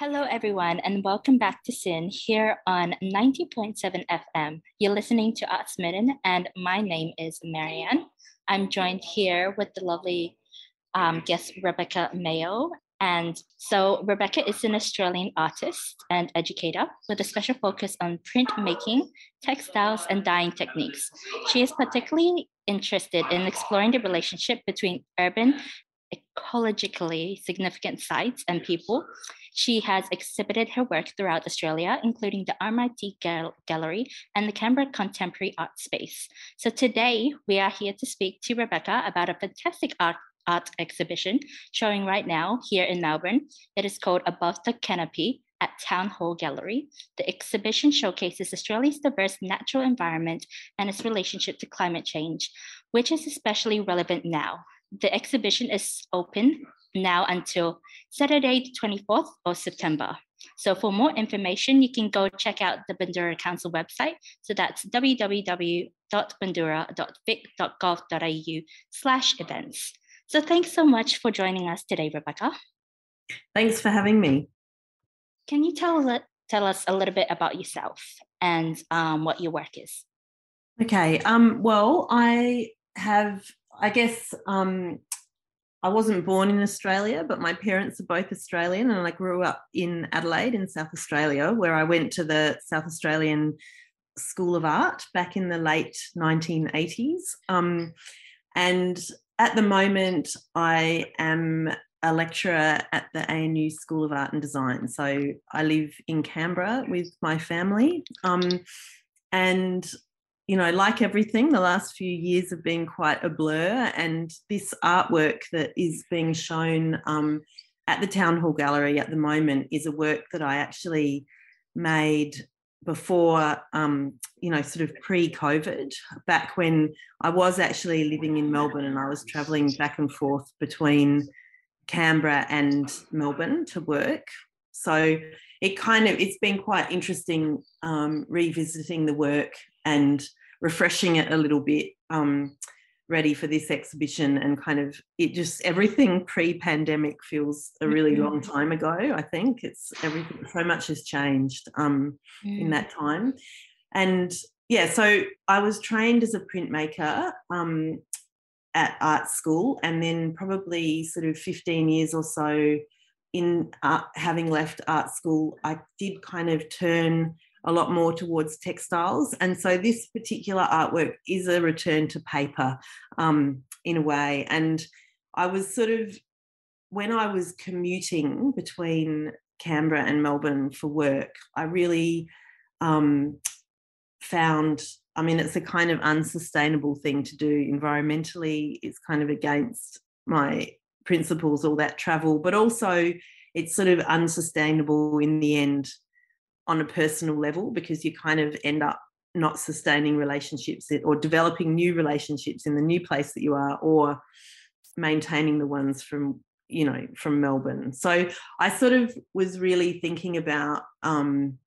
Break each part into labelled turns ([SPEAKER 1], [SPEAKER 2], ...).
[SPEAKER 1] Hello, everyone, and welcome back to SYN here on 90.7 FM. You're listening to Art Smitten, and my name is Mherhean. I'm joined here with the lovely um, guest Rebecca Mayo. And so, Rebecca is an Australian artist and educator with a special focus on printmaking, textiles, and dyeing techniques. She is particularly interested in exploring the relationship between urban ecologically significant sites and people. She has exhibited her work throughout Australia, including the RMIT Gal- Gallery and the Canberra Contemporary Art Space. So today we are here to speak to Rebecca about a fantastic art art exhibition showing right now here in Melbourne. It is called Above the Canopy at Town Hall Gallery. The exhibition showcases Australia's diverse natural environment and its relationship to climate change, which is especially relevant now the exhibition is open now until Saturday, the 24th of September. So for more information, you can go check out the Boroondara Council website. So that's www.boroondara.vic.gov.au slash events. So thanks so much for joining us today, Rebecca.
[SPEAKER 2] Thanks for having me.
[SPEAKER 1] Can you tell, tell us a little bit about yourself and um, what your work is?
[SPEAKER 2] Okay. Um, well, I have I guess um, I wasn't born in Australia, but my parents are both Australian, and I grew up in Adelaide in South Australia, where I went to the South Australian School of Art back in the late 1980s. Um, and at the moment, I am a lecturer at the ANU School of Art and Design. So I live in Canberra with my family. Um, and you know, like everything, the last few years have been quite a blur. And this artwork that is being shown um, at the Town Hall Gallery at the moment is a work that I actually made before, um, you know, sort of pre COVID, back when I was actually living in Melbourne and I was traveling back and forth between Canberra and Melbourne to work. So it kind of it's been quite interesting um, revisiting the work and refreshing it a little bit um, ready for this exhibition and kind of it just everything pre-pandemic feels a really mm-hmm. long time ago i think. It's everything so much has changed um, in that time. And yeah so i was trained as a printmaker um, at art school and then probably sort of 15 years or so in art, having left art school i did kind of turn a lot more towards textiles. And so this particular artwork is a return to paper um, in a way. And I was sort of, when I was commuting between Canberra and Melbourne for work, I really um, found, I mean, it's a kind of unsustainable thing to do environmentally. It's kind of against my principles, all that travel, but also it's sort of unsustainable in the end on a personal level because you kind of end up not sustaining relationships or developing new relationships in the new place that you are or maintaining the ones from you know from melbourne. So i sort of was really thinking about um,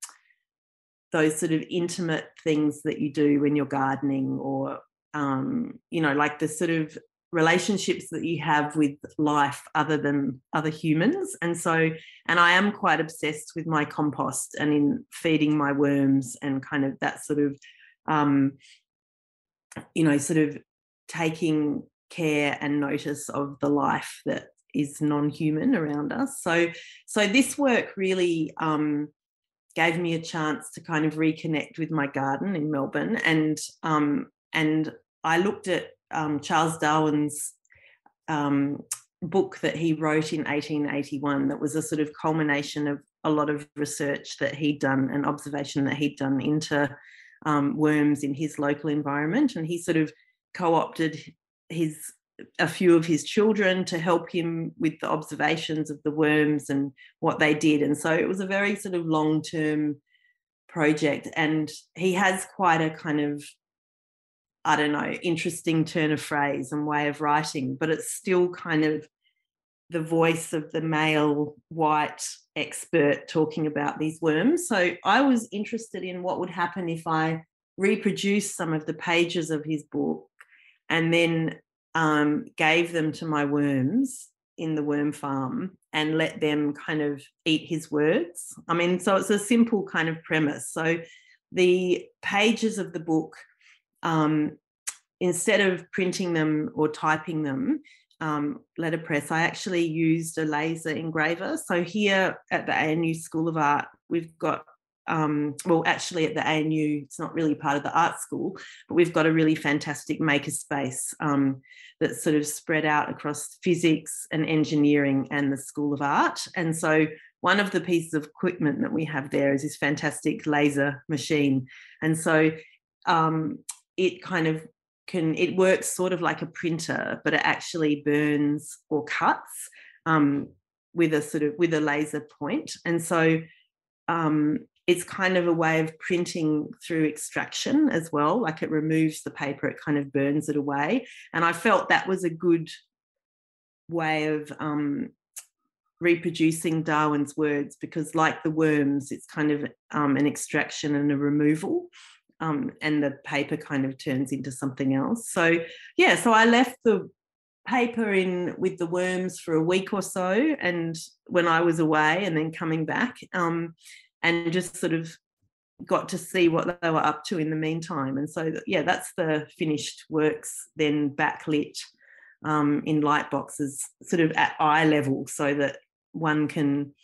[SPEAKER 2] those sort of intimate things that you do when you're gardening or um, you know like the sort of relationships that you have with life other than other humans. And so and i am quite obsessed with my compost and in feeding my worms and kind of that sort of um you know sort of taking care and notice of the life that is non-human around us. So so this work really um gave me a chance to kind of reconnect with my garden in melbourne and um and i looked at um, Charles Darwin's um, book that he wrote in 1881 that was a sort of culmination of a lot of research that he'd done and observation that he'd done into um, worms in his local environment. And he sort of co opted his a few of his children to help him with the observations of the worms and what they did. And so it was a very sort of long term project. And he has quite a kind of I don't know, interesting turn of phrase and way of writing, but it's still kind of the voice of the male white expert talking about these worms. So I was interested in what would happen if I reproduced some of the pages of his book and then um, gave them to my worms in the worm farm and let them kind of eat his words. I mean, so it's a simple kind of premise. So the pages of the book, um, instead of printing them or typing them, um, letterpress, I actually used a laser engraver. So here at the ANU School of Art, we've got um, well, actually at the ANU, it's not really part of the art school, but we've got a really fantastic maker space um, that's sort of spread out across physics and engineering and the School of Art. And so one of the pieces of equipment that we have there is this fantastic laser machine. And so um, it kind of can, it works sort of like a printer, but it actually burns or cuts um, with a sort of, with a laser point. And so um, it's kind of a way of printing through extraction as well. Like it removes the paper, it kind of burns it away. And I felt that was a good way of um, reproducing Darwin's words because, like the worms, it's kind of um, an extraction and a removal. Um, and the paper kind of turns into something else. So, yeah, so I left the paper in with the worms for a week or so and when I was away and then coming back. Um, and just sort of got to see what they were up to in the meantime. And so, yeah, that's the finished works then backlit um, in light boxes, sort of at eye level, so that one can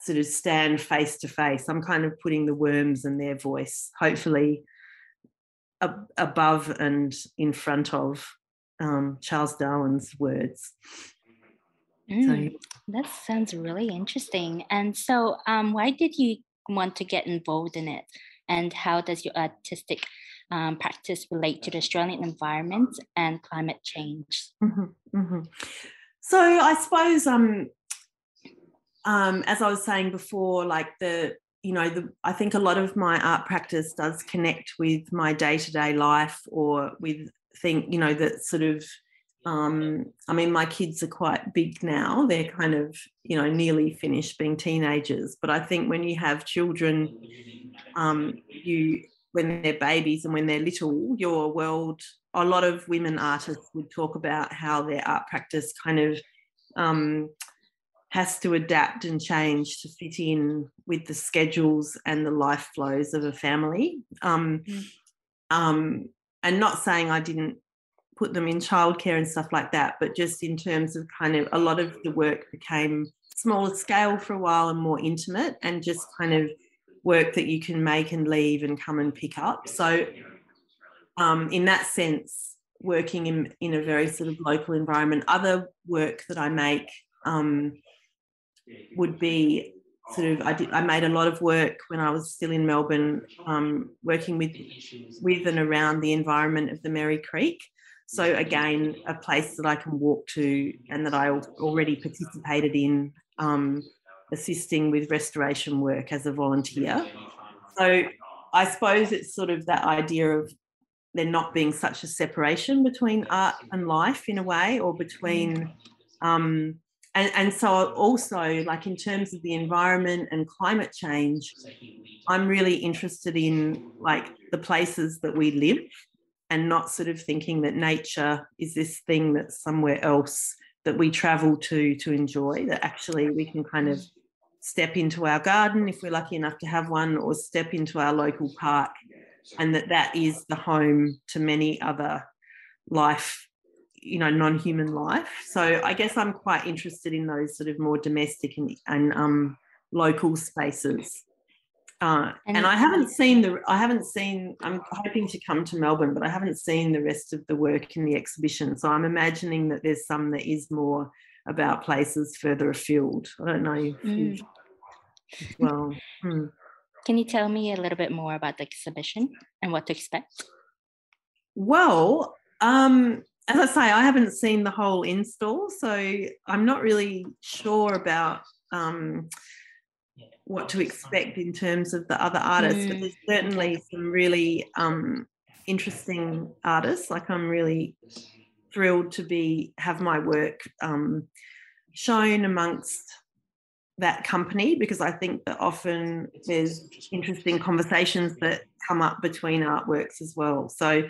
[SPEAKER 2] sort of stand face to face. I'm kind of putting the worms and their voice, hopefully, ab- above and in front of um, Charles Darwin's words.
[SPEAKER 1] Mm, so, that sounds really interesting. And so, um, why did you want to get involved in it? And how does your artistic um, practice relate to the Australian environment and climate change?
[SPEAKER 2] Mm-hmm, mm-hmm. So I suppose, um, um, as I was saying before, like the you know, the, I think a lot of my art practice does connect with my day to day life or with think you know that sort of um, I mean, my kids are quite big now. They're kind of, you know, nearly finished being teenagers. But I think when you have children, um, you when they're babies and when they're little, your world. A lot of women artists would talk about how their art practice kind of um, has to adapt and change to fit in with the schedules and the life flows of a family. Um, mm. um, and not saying I didn't put them in childcare and stuff like that. But just in terms of kind of a lot of the work became smaller scale for a while and more intimate and just kind of work that you can make and leave and come and pick up. So, um, in that sense, working in, in a very sort of local environment, other work that I make um, would be sort of I did I made a lot of work when I was still in Melbourne, um, working with with and around the environment of the Merri Creek. So again, a place that I can walk to and that I already participated in um, assisting with restoration work as a volunteer. So I suppose it's sort of that idea of there not being such a separation between art and life in a way, or between um, and, and so also like in terms of the environment and climate change i'm really interested in like the places that we live and not sort of thinking that nature is this thing that's somewhere else that we travel to to enjoy that actually we can kind of step into our garden if we're lucky enough to have one or step into our local park. And that that is the home to many other life you know non-human life so i guess i'm quite interested in those sort of more domestic and, and um, local spaces uh, and, and, I haven't seen the I haven't seen I'm hoping to come to Melbourne, but I haven't seen the rest of the work in the exhibition. So I'm imagining that there's some that is more about places further afield. I don't know. Mm. Well,
[SPEAKER 1] hmm. can you tell me a little bit more about the exhibition and what to expect?
[SPEAKER 2] Well, um, as I say, I haven't seen the whole install, so I'm not really sure about. Um, what to expect in terms of the other artists, mm. but there's certainly some really um, interesting artists. Like I'm really thrilled to be have my work um, shown amongst that company because I think that often there's interesting conversations that come up between artworks as well. So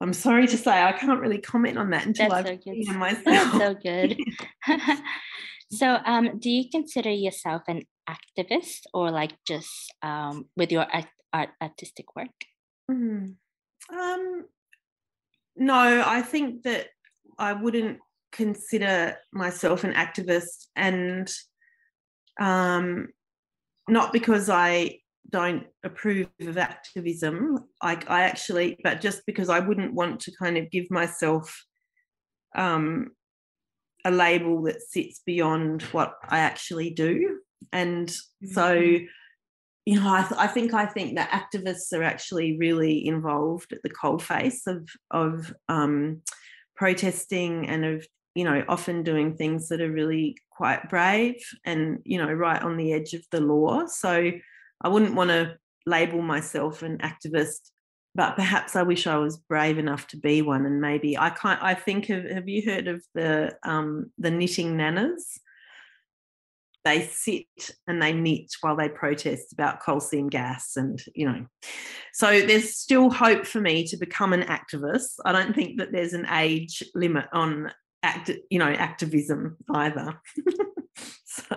[SPEAKER 2] I'm sorry to say I can't really comment on that until That's I've so seen myself. That's
[SPEAKER 1] so good. so, um, do you consider yourself an activist or like just um, with your art, artistic work?
[SPEAKER 2] Mm. Um, no, I think that I wouldn't consider myself an activist and um, not because I don't approve of activism. I, I actually, but just because I wouldn't want to kind of give myself um, a label that sits beyond what I actually do. And mm-hmm. so, you know, I, th- I, think I think that activists are actually really involved at the coalface of of um, protesting and of you know often doing things that are really quite brave and you know right on the edge of the law. So I wouldn't want to label myself an activist, but perhaps I wish I was brave enough to be one. And maybe I can't. I think of. Have you heard of the um, the knitting nanas? They sit and they knit while they protest about coal seam gas, and you know, so there's still hope for me to become an activist. I don't think that there's an age limit on act, you know, activism either.
[SPEAKER 1] so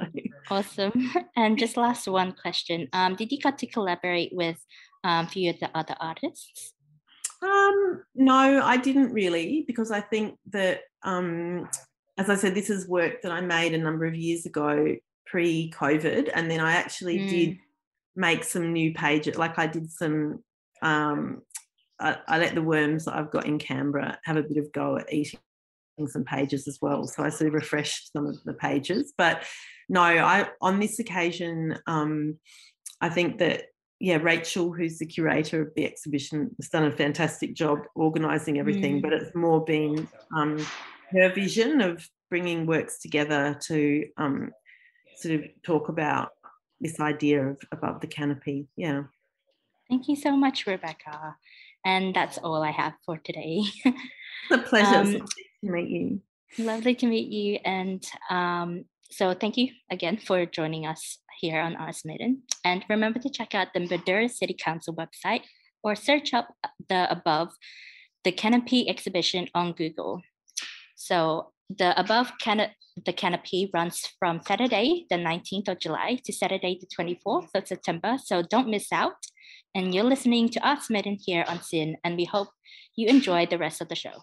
[SPEAKER 1] awesome. And just last one question. Um, did you get to collaborate with um, a few of the other artists?
[SPEAKER 2] Um, no, I didn't really because I think that, um, as I said, this is work that I made a number of years ago pre-COVID, and then I actually mm. did make some new pages. Like I did some. Um, I, I let the worms that I've got in Canberra have a bit of go at eating some pages as well. So I sort of refreshed some of the pages. But no, I on this occasion, um, I think that yeah, Rachel, who's the curator of the exhibition, has done a fantastic job organising everything. Mm. But it's more been um, her vision of bringing works together to um, sort of talk about this idea of above the canopy. Yeah.
[SPEAKER 1] Thank you so much, Rebecca. And that's all I have for today.
[SPEAKER 2] it's a pleasure. Um, to meet you.
[SPEAKER 1] Lovely to meet you. And um, so thank you again for joining us here on Maiden. And remember to check out the Boroondara City Council website or search up the above the Canopy exhibition on Google. So the above can the canopy runs from Saturday, the 19th of July to Saturday, the 24th of September. So don't miss out. And you're listening to Maiden here on SYN, and we hope you enjoy the rest of the show.